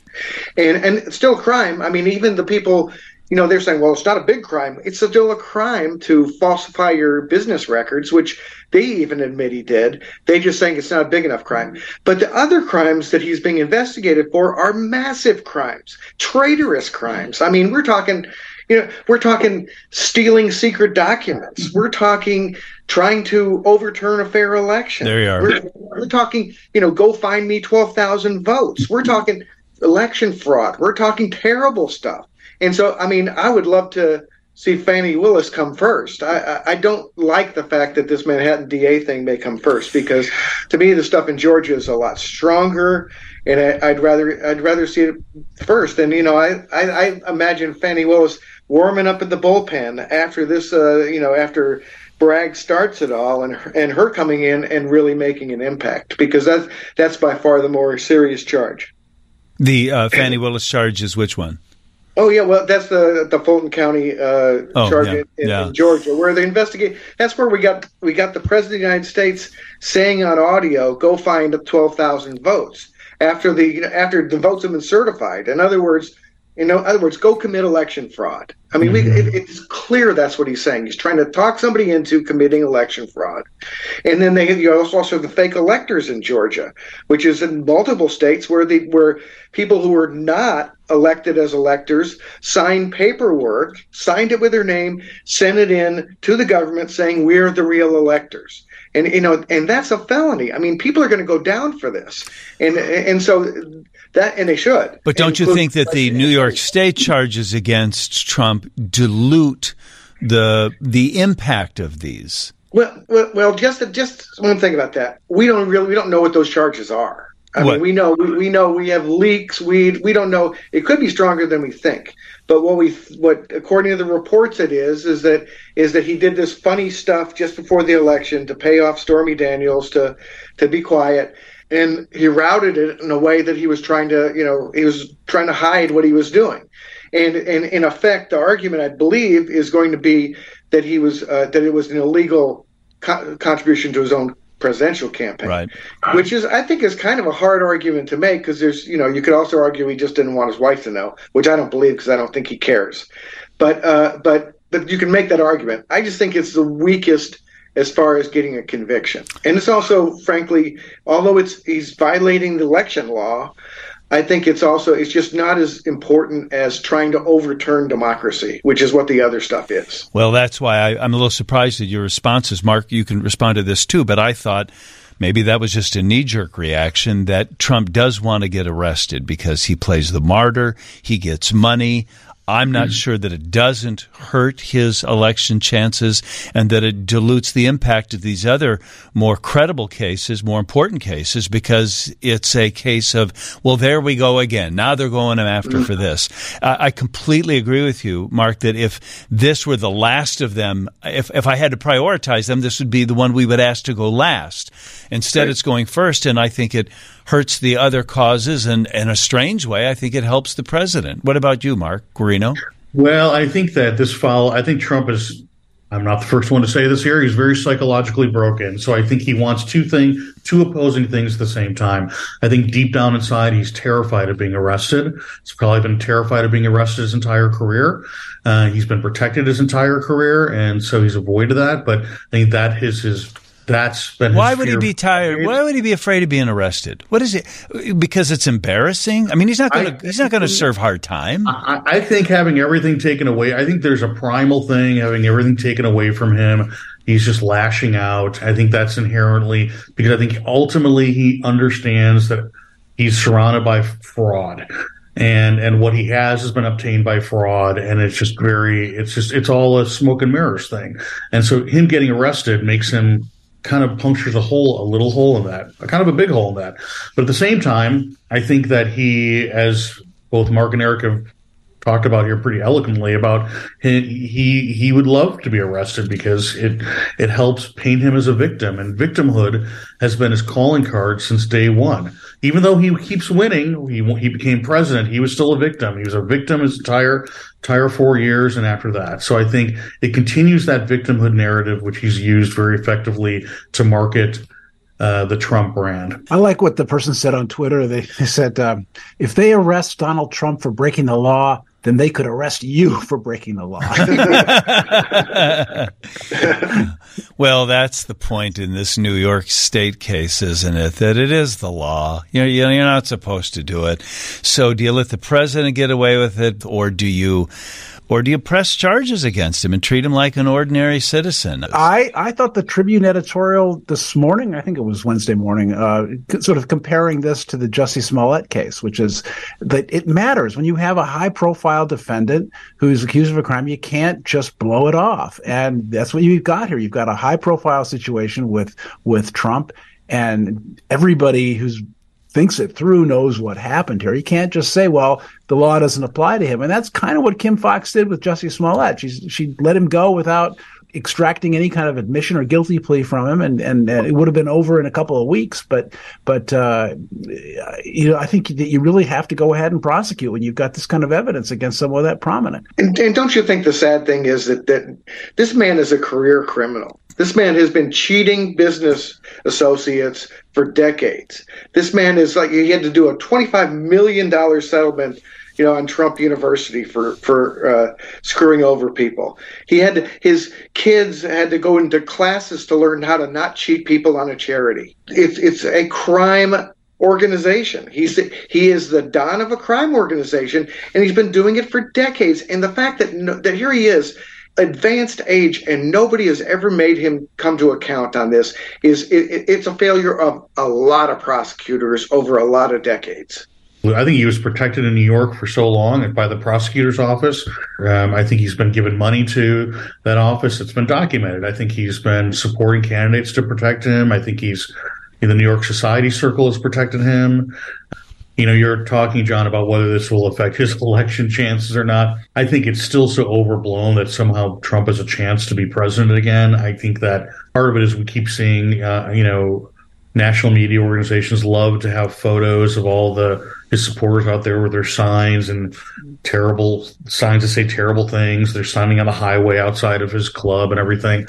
and and still crime. I mean, even the people you know, they're saying, well, it's not a big crime. It's still a crime to falsify your business records, which they even admit he did. They just saying it's not a big enough crime. But the other crimes that he's being investigated for are massive crimes, traitorous crimes. I mean, we're talking, you know, we're talking stealing secret documents. Mm-hmm. We're talking trying to overturn a fair election. There you are. We're, we're talking, you know, go find me 12,000 votes. We're talking election fraud. We're talking terrible stuff. And so, I mean, I would love to see Fani Willis come first. I, I, I, don't like the fact that this Manhattan DA thing may come first because to me the stuff in Georgia is a lot stronger, and I, would rather I'd rather see it first. And you know, I, I, I imagine Fani Willis warming up in the bullpen after this, uh, you know, after. Bragg starts it all, and and her coming in and really making an impact because that's that's by far the more serious charge. The uh, Fani Willis charge is which one? Oh yeah, well that's the the Fulton County uh, oh, charge yeah, in, yeah. in, Georgia, where they investigate. That's where we got we got the president of the United States saying on audio, "Go find twelve thousand votes." After the you know, after the votes have been certified. In other words, you in other words, go commit election fraud. I mean, mm-hmm. we, it, it's clear that's what he's saying. He's trying to talk somebody into committing election fraud. And then they you also have the fake electors in Georgia, which is in multiple states where the where people who were not elected as electors signed paperwork, signed it with their name, sent it in to the government saying we're the real electors. And you know and that's a felony. I mean people are going to go down for this. And and so that and they should. But don't you think that the new york state charges against trump dilute the the impact of these? Well well, well just just one thing about that. We don't really we don't know what those charges are I what? mean, we know we, we know we have leaks. We we don't know. It could be stronger than we think. But what we what according to the reports it is is that is that he did this funny stuff just before the election to pay off Stormy Daniels to to be quiet and he routed it in a way that he was trying to you know he was trying to hide what he was doing and and in effect the argument I believe is going to be that he was uh, that it was an illegal co- contribution to his own presidential campaign, right. which is I think is kind of a hard argument to make because there's you know you could also argue he just didn't want his wife to know, which I don't believe because I don't think he cares, but uh, but but you can make that argument. I just think it's the weakest as far as getting a conviction, and it's also frankly, although it's he's violating the election law. I think it's also it's just not as important as trying to overturn democracy, which is what the other stuff is. Well, that's why I, am a little surprised at your responses, Mark. You can respond to this too, but I thought maybe that was just a knee jerk reaction that Trump does want to get arrested because he plays the martyr, he gets money. I'm not mm-hmm. sure that it doesn't hurt his election chances and that it dilutes the impact of these other more credible cases, more important cases, because it's a case of, well, there we go again. Now they're going after for this. Uh, I completely agree with you, Mark, that if this were the last of them, if, if I had to prioritize them, this would be the one we would ask to go last. Instead, right. it's going first, and I think it hurts the other causes, and in a strange way, I think it helps the president. What about you, Mark Guarino? Well, I think that this follow. I think Trump is. I'm not the first one to say this here. He's very psychologically broken. So I think he wants two thing, two opposing things at the same time. I think deep down inside, he's terrified of being arrested. He's probably been terrified of being arrested his entire career. Uh, he's been protected his entire career, and so he's avoided that. But I think that is his that's been why would he be tired? Why would he be afraid of being arrested? What is it? Because it's embarrassing. I mean, he's not going to he's not going to serve hard time. I, I, think having everything taken away. I think there's a primal thing having everything taken away from him. He's just lashing out. I think that's inherently because I think ultimately he understands that he's surrounded by fraud and and what he has has been obtained by fraud and it's just very it's just it's all a smoke and mirrors thing and so him getting arrested makes him kind of punctures a hole, a little hole in that, a kind of a big hole in that. But at the same time, I think that he, as both Mark and Eric have talked about here pretty eloquently about he, he he would love to be arrested because it it helps paint him as a victim and victimhood has been his calling card since day one even though he keeps winning he, he became president he was still a victim he was a victim his entire entire four years and after that so i think it continues that victimhood narrative which he's used very effectively to market uh, the Trump brand. I like what the person said on Twitter. They, they said, um, if they arrest Donald Trump for breaking the law, then they could arrest you for breaking the law. well, that's the point in this New York State case, isn't it? That it is the law. You know, you're not supposed to do it. So, do you let the president get away with it, or do you? Or do you press charges against him and treat him like an ordinary citizen? I, I thought the Tribune editorial this morning, I think it was Wednesday morning, uh, sort of comparing this to the Jussie Smollett case, which is that it matters when you have a high profile defendant who's accused of a crime, you can't just blow it off. And that's what you've got here. You've got a high profile situation with, with Trump and everybody who's thinks it through knows what happened here. You can't just say, well, the law doesn't apply to him. And that's kind of what Kim Foxx did with Jussie Smollett. She's, she let him go without extracting any kind of admission or guilty plea from him, and, and, it would have been over in a couple of weeks. But but uh, you know, I think that you really have to go ahead and prosecute when you've got this kind of evidence against someone that prominent. And, and don't you think the sad thing is that that this man is a career criminal. This man has been cheating business associates for decades. This man is like he had to do a twenty-five million dollar settlement you know, on Trump University for for uh, screwing over people. He had to, his kids had to go into classes to learn how to not cheat people on a charity. It's it's a crime organization. He's he is the don of a crime organization, and he's been doing it for decades. And the fact that no, that here he is advanced age and nobody has ever made him come to account on this is it, it's a failure of a lot of prosecutors over a lot of decades I think he was protected in New York for so long by the prosecutor's office. Um, I think he's been given money to that office. It's been documented. I think he's been supporting candidates to protect him. I think he's in the New York Society Circle has protected him. You know, you're talking, John, about whether this will affect his election chances or not. I think it's still so overblown that somehow Trump has a chance to be president again. I think that part of it is we keep seeing, uh, you know, national media organizations love to have photos of all the his supporters out there with their signs and terrible signs that say terrible things. They're signing on the highway outside of his club and everything.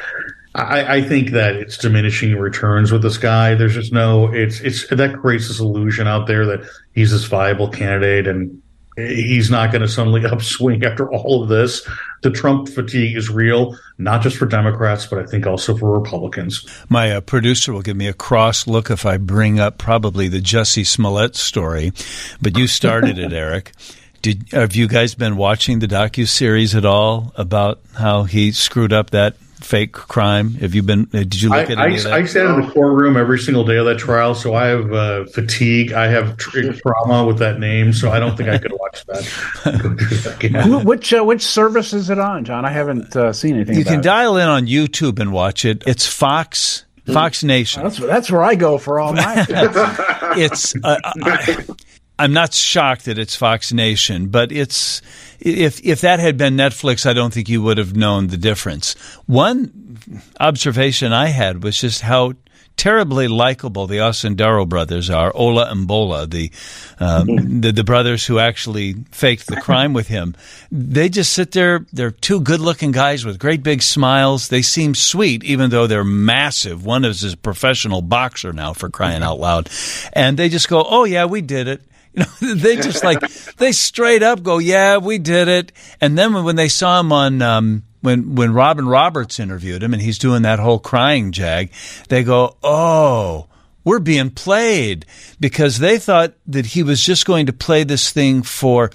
I, I, think that it's diminishing returns with this guy. There's just no, it's, it's, that creates this illusion out there that he's this viable candidate and he's not going to suddenly upswing after all of this. The Trump fatigue is real, not just for Democrats, but I think also for Republicans. My uh, producer will give me a cross look if I bring up probably the Jussie Smollett story, but you started it, Eric. Did have you guys been watching the docu series at all about how he screwed up that fake crime? Have you been? Uh, did you look I, at I, that? I sat in the courtroom every single day of that trial, so I have uh, fatigue. I have tra- trauma with that name, so I don't think I could watch that. man. which uh, which service is it on, John? I haven't uh, seen anything. You can it. dial in on YouTube and watch it. It's Fox Fox Nation. That's that's where I go for all my. it's. Uh, I, I'm not shocked that it's Fox Nation, but it's if if that had been Netflix, I don't think you would have known the difference. One observation I had was just how terribly likable the Osundairo brothers are, Ola and Bola, the, um, the, the brothers who actually faked the crime with him. They just sit there. They're two good-looking guys with great big smiles. They seem sweet, even though they're massive. One is a professional boxer now, for crying out loud, and they just go, "Oh yeah, we did it." You know, they just like they straight up go, "Yeah, we did it." And then when they saw him on um, when when Robin Roberts interviewed him and he's doing that whole crying jag, they go, "Oh, we're being played," because they thought that he was just going to play this thing for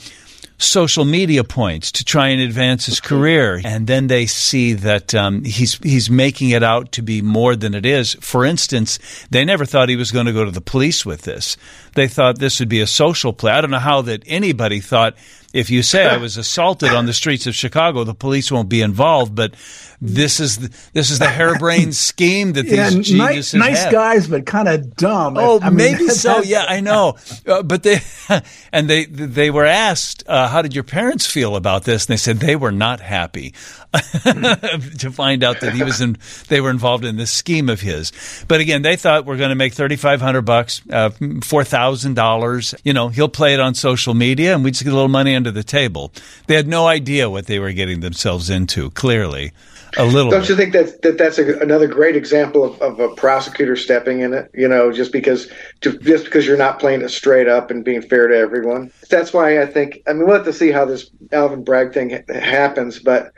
social media points to try and advance his career, and then they see that um, he's he's making it out to be more than it is. For instance, they never thought he was going to go to the police with this. They thought this would be a social play. I don't know how that anybody thought if you say I was assaulted on the streets of Chicago, the police won't be involved. But this is the, this is the harebrained scheme that these yeah, geniuses nice, nice have. guys, but kind of dumb. Oh, I mean, maybe so. Yeah, I know. Uh, but they and they they were asked, uh, "How did your parents feel about this?" And they said they were not happy to find out that he was in. They were involved in this scheme of his. But again, they thought we're going to make thirty five hundred bucks, uh, four thousand dollars. You know, he'll play it on social media, and we just get a little money under the table. They had no idea what they were getting themselves into. Clearly, a little. Don't bit. you think that, that that's a, another great example of, of a prosecutor stepping in it? You know, just because to, just because you're not playing it straight up and being fair to everyone. That's why I think. I mean, we'll have to see how this Alvin Bragg thing ha- happens, but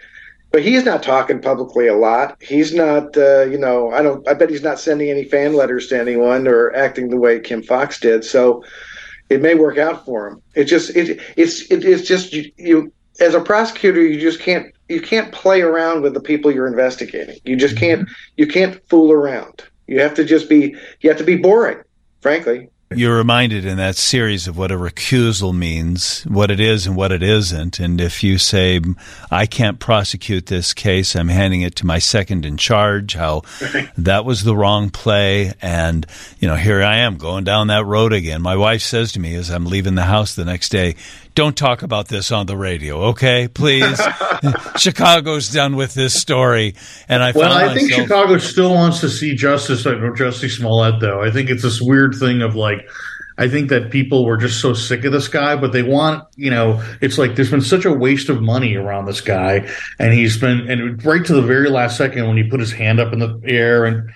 but he's not talking publicly a lot. He's not. Uh, you know, I don't. I bet he's not sending any fan letters to anyone or acting the way Kim Foxx did. So it may work out for him. It just it it's it, it's just you, you as a prosecutor you just can't you can't play around with the people you're investigating. You just can't you can't fool around. You have to just be you have to be boring, frankly. You're reminded in that series of what a recusal means, what it is and what it isn't. And if you say, I can't prosecute this case, I'm handing it to my second in charge, how that was the wrong play. And, you know, here I am going down that road again. My wife says to me as I'm leaving the house the next day, don't talk about this on the radio, okay? Please. Chicago's done with this story. And I Well, I think myself- Chicago still wants to see justice, uh, Justice Smollett, though. I think it's this weird thing of like, I think that people were just so sick of this guy, but they want, you know, it's like there's been such a waste of money around this guy, and he's been, and right to the very last second when he put his hand up in the air and.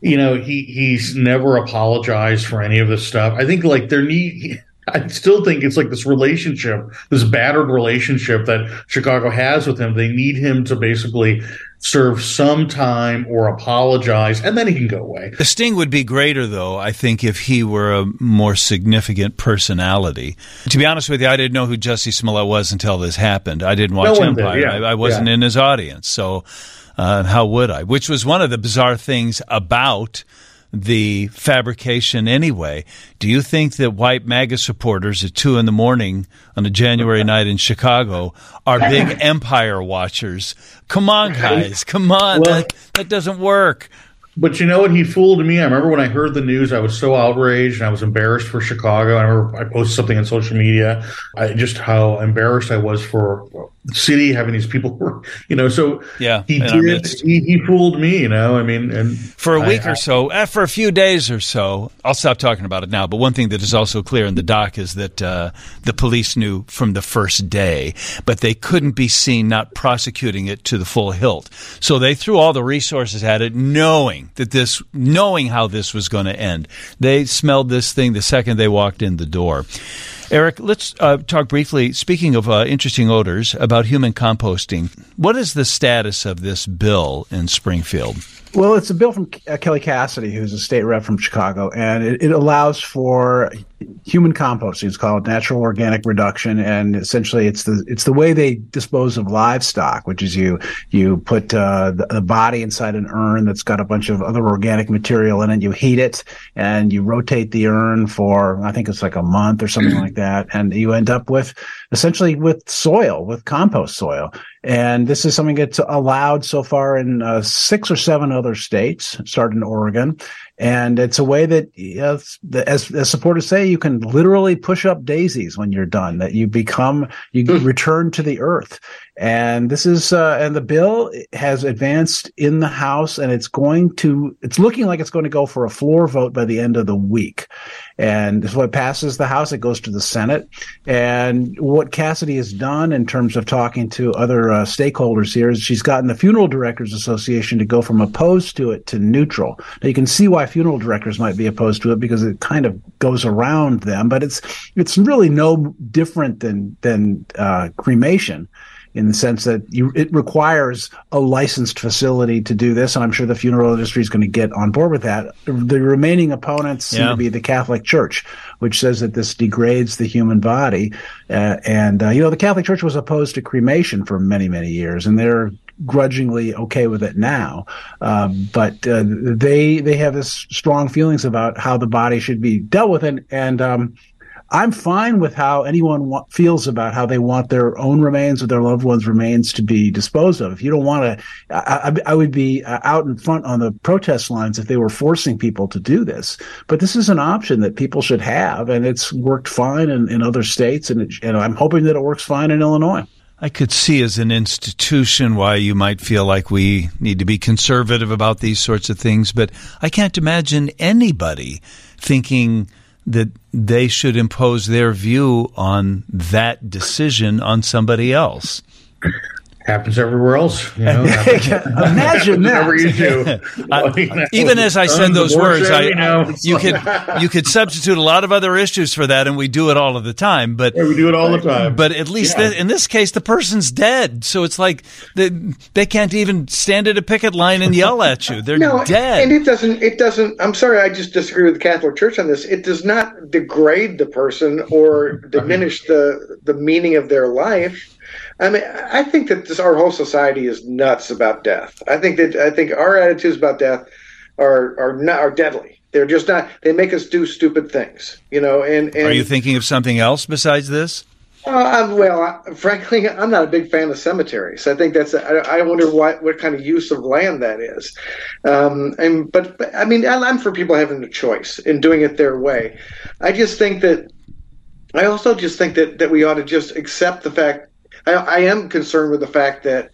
You know, he he's never apologized for any of this stuff. I think like there need I still think it's like this relationship, this battered relationship that Chicago has with him. They need him to basically serve some time or apologize, and then he can go away. The sting would be greater, though, I think, if he were a more significant personality. To be honest with you, I didn't know who Jussie Smollett was until this happened. I didn't watch No one did, Empire. yeah, I, I wasn't yeah. in his audience, so uh, how would I? Which was one of the bizarre things about the fabrication anyway. Do you think that white MAGA supporters at two in the morning on a January night in Chicago are big empire watchers? Come on, guys. Come on. Well- that, that doesn't work. But you know what? He fooled me. I remember when I heard the news, I was so outraged and I was embarrassed for Chicago. I remember I posted something on social media, I, just how embarrassed I was for city having these people, you know. So Yeah, he did. He, he fooled me, you know. I mean, and for a week I- or so, eh, for a few days or so. I'll stop talking about it now. But one thing that is also clear in the doc is that uh, the police knew from the first day, but they couldn't be seen not prosecuting it to the full hilt. So they threw all the resources at it, knowing that this, knowing how this was going to end. They smelled this thing the second they walked in the door. Eric, let's uh, talk briefly. Speaking of uh, interesting odors, about human composting. What is the status of this bill in Springfield? Well, it's a bill from uh, Kelly Cassidy, who's a state rep from Chicago, and it, it allows for human composting. It's called natural organic reduction, and essentially, it's the it's the way they dispose of livestock, which is you you put uh, the, the, body inside an urn that's got a bunch of other organic material in it. You heat it, and you rotate the urn for I think it's like a month or something like that, and you end up with essentially with soil, with compost soil. And this is something that's allowed so far in uh, six or seven other states, starting in Oregon. And it's a way that, as, as, as supporters say, you can literally push up daisies when you're done, that you become, you mm. return to the earth. And this is, uh, and the bill has advanced in the House and it's going to, it's looking like it's going to go for a floor vote by the end of the week. And so it passes the House, it goes to the Senate. And what Cassidy has done in terms of talking to other uh, stakeholders here is she's gotten the Funeral Directors Association to go from opposed to it to neutral. Now you can see why funeral directors might be opposed to it because it kind of goes around them, but it's, it's really no different than, than, uh, cremation in the sense that you, it requires a licensed facility to do this. And I'm sure the funeral industry is going to get on board with that. The remaining opponents seem to be the Catholic Church, which says that this degrades the human body. Uh, and, uh, you know, the Catholic Church was opposed to cremation for many, many years, and they're grudgingly okay with it now. Um, but uh, they they have this strong feelings about how the body should be dealt with, and and um, I'm fine with how anyone wa- feels about how they want their own remains or their loved ones' remains to be disposed of. If you don't want to, I, I, would be uh, out in front on the protest lines if they were forcing people to do this. But this is an option that people should have, and it's worked fine in, in other states, and, it, and I'm hoping that it works fine in Illinois. I could see as an institution why you might feel like we need to be conservative about these sorts of things, but I can't imagine anybody thinking that they should impose their view on that decision on somebody else happens everywhere else. You know, Imagine that. you do. I, even as I said those words, I, I, you could you could substitute a lot of other issues for that, and we do it all of the time. But yeah, we do it all the time. But at least yeah. in this case, the person's dead, so it's like they, they can't even stand at a picket line and yell at you. They're no, dead. And it doesn't. It doesn't. I'm sorry. I just disagree with the Catholic Church on this. It does not degrade the person or diminish the the meaning of their life I mean, I think that this, our whole society is nuts about death. I think that I think our attitudes about death are are not are deadly. They're just not. They make us do stupid things, you know. And, and are you thinking of something else besides this? Uh, well, I, frankly, I'm not a big fan of cemeteries. I think that's. I, I wonder what what kind of use of land that is. Um, and but, but I mean, I'm for people having a choice and doing it their way. I just think that. I also just think that that we ought to just accept the fact I, I am concerned with the fact that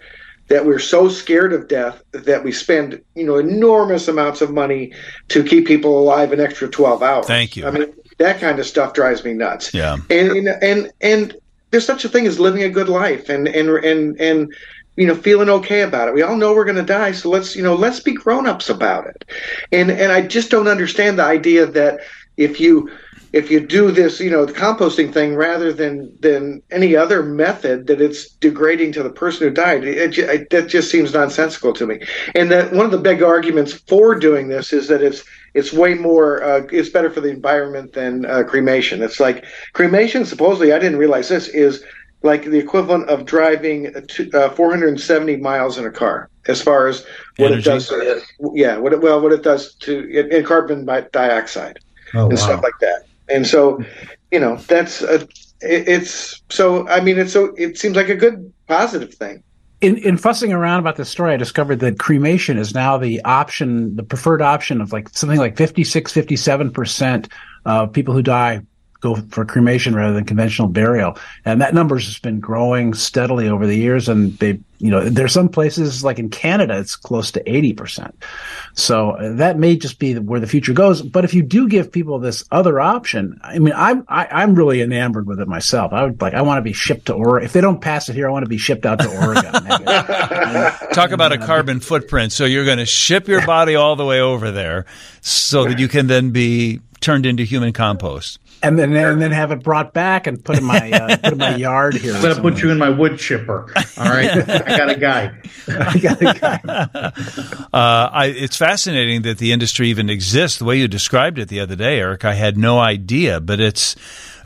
that we're so scared of death that we spend you know enormous amounts of money to keep people alive an extra 12 hours. Thank you. I mean that kind of stuff drives me nuts. Yeah. And and and there's such a thing as living a good life and and and and you know feeling okay about it. We all know we're going to die so let's you know let's be grown-ups about it. And and i just don't understand the idea that if you if you do this, you know, the composting thing rather than than any other method, that it's degrading to the person who died. It, it, that just seems nonsensical to me. And that one of the big arguments for doing this is that it's it's way more uh, it's better for the environment than uh, cremation. It's like cremation. Supposedly, I didn't realize this is like the equivalent of driving to, uh, 470 miles in a car as far as what Energy. it does to, yeah what it, well what it does to in carbon dioxide oh, and wow. stuff like that and so you know that's a, it, it's so i mean it's so it seems like a good positive thing. In, in fussing around about this story, I discovered that cremation is now the option, the preferred option of like something like 56, 57% of people who die go for cremation rather than conventional burial. And that number's just been growing steadily over the years. And they, you know, there's some places like in Canada, it's close to 80%. So that may just be where the future goes. But if you do give people this other option, I mean, I'm, I, am i am really enamored with it myself. I would like, I want to be shipped to Oregon. If they don't pass it here, I want to be shipped out to Oregon. Talk about a carbon footprint. So you're going to ship your body all the way over there so that you can then be turned into human compost and then and then have it brought back and put in my uh, put in my yard here. I'm gonna put you in my wood chipper. All right, I got a guy. I got a guy. uh, I, it's fascinating that the industry even exists. The way you described it the other day, Eric, I had no idea, but it's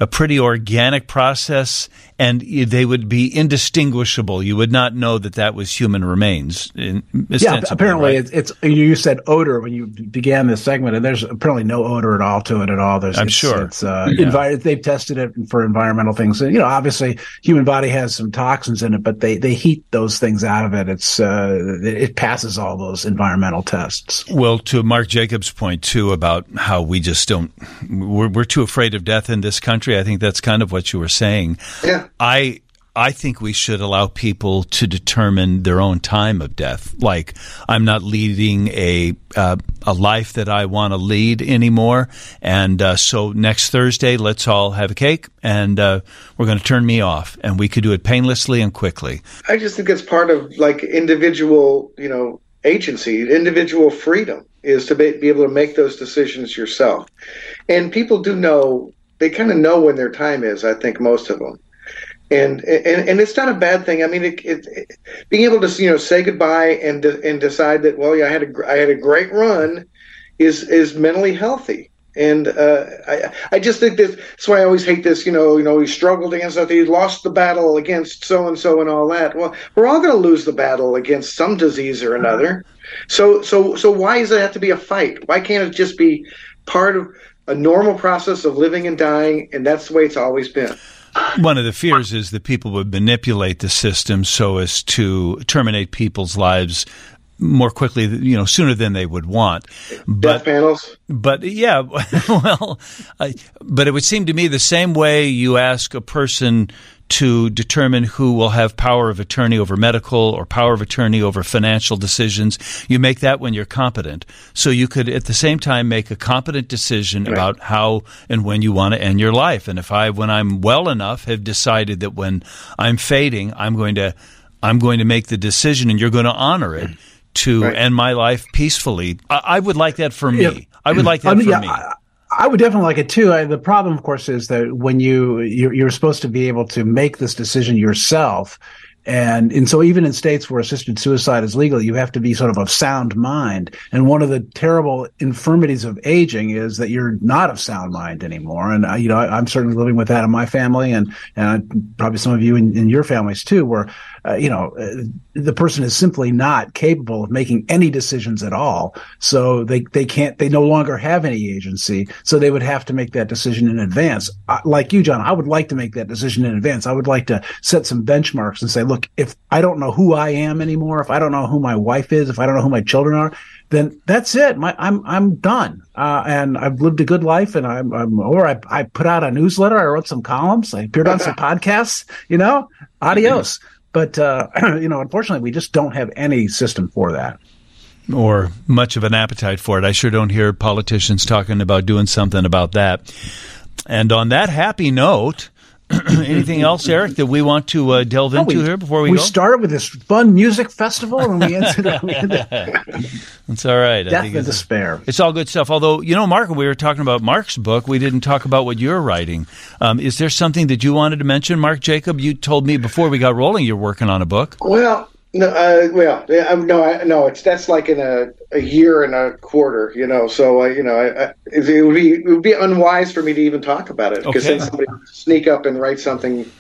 a pretty organic process, and they would be indistinguishable. You would not know that that was human remains. Yeah, apparently right? it's, it's, You said odor when you began this segment, and there's apparently no odor at all to it at all. There's, I'm it's, sure it's uh, yeah. envi- they've tested it for environmental things. And, you know, obviously, human body has some toxins in it, but they they heat those things out of it. It's uh, it passes all those environmental tests. Well, to Mark Jacobs' point too about how we just don't we're, we're too afraid of death in this country country. I think that's kind of what you were saying. Yeah. I I think we should allow people to determine their own time of death. Like I'm not leading a uh, a life that I want to lead anymore, and uh, so next Thursday, let's all have a cake, and uh, we're going to turn me off, and we could do it painlessly and quickly. I just think it's part of like individual, you know, agency, individual freedom is to be, be able to make those decisions yourself, and people do know they kind of know when their time is. I think most of them, and and and it's not a bad thing. I mean, it, it, it, being able to you know say goodbye and and decide that well, yeah, I had a I had a great run, is is mentally healthy. And uh, I, I just think that that's why I always hate this. You know, you know, he struggled against that. He lost the battle against so and so and all that. Well, we're all going to lose the battle against some disease or another. So, so, so why does it have to be a fight? Why can't it just be part of a normal process of living and dying, and that's the way it's always been. One of the fears is that people would manipulate the system so as to terminate people's lives more quickly, you know, sooner than they would want. But, Death panels. But yeah, well, I, but it would seem to me the same way you ask a person to determine who will have power of attorney over medical or power of attorney over financial decisions. You make that when you're competent. So you could at the same time make a competent decision right. about how and when you want to end your life. And if I, when I'm well enough, have decided that when I'm fading, I'm going to, I'm going to make the decision and you're going to honor it to right. end my life peacefully. I, I, would like that for me. Yeah. I would like that I mean, for yeah, me. I, I would definitely like it too. I, the problem, of course, is that when you you're, you're, supposed to be able to make this decision yourself, and and so even in states where assisted suicide is legal, you have to be sort of of sound mind. And one of the terrible infirmities of aging is that you're not of sound mind anymore. And I, you know, I, am certainly living with that in my family, and and probably some of you in, in your families too, where uh, you know, uh, the person is simply not capable of making any decisions at all. So they, they can't, they no longer have any agency. So they would have to make that decision in advance. Uh, like you, John, I would like to make that decision in advance. I would like to set some benchmarks and say, look, if I don't know who I am anymore, if I don't know who my wife is, if I don't know who my children are, then that's it. My, I'm I'm done, uh, and I've lived a good life, and I'm, I'm or I, I put out a newsletter, I wrote some columns, I appeared on some podcasts. You know, adios. But uh, you know, unfortunately, we just don't have any system for that or much of an appetite for it. I sure don't hear politicians talking about doing something about that. And on that happy note, Anything else, Eric, that we want to uh, delve into we, here before we, we go? started with this fun music festival and we ended up. That's all right. Death and despair. It's all good stuff. Although, you know, Mark, we were talking about Mark's book. We didn't talk about what you're writing. Um, is there something that you wanted to mention, Mark Jacob? You told me before we got rolling you're working on a book. Well, no, uh, well, um, no, I, no, it's that's like in a, a year and a quarter, you know. So, uh, you know, I, I, it would be it would be unwise for me to even talk about it because okay. then somebody would sneak up and write something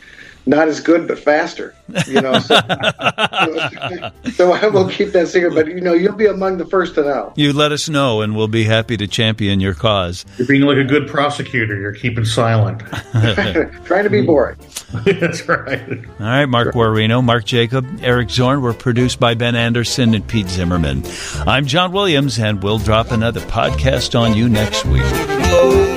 not as good but faster. You know, so, so I will keep that secret. But you know, you'll be among the first to know. You let us know, and we'll be happy to champion your cause. You're being like a good prosecutor. You're keeping silent, trying to be boring. That's right. All right, Mark sure. Guarino, Mark Jacob, Eric Zorn were produced by Ben Anderson and Pete Zimmerman. I'm John Williams, and we'll drop another podcast on you next week.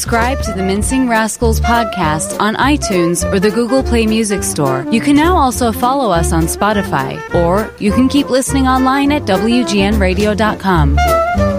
Subscribe to the Mincing Rascals podcast on iTunes or the Google Play Music Store. You can now also follow us on Spotify, or you can keep listening online at WGNradio.com.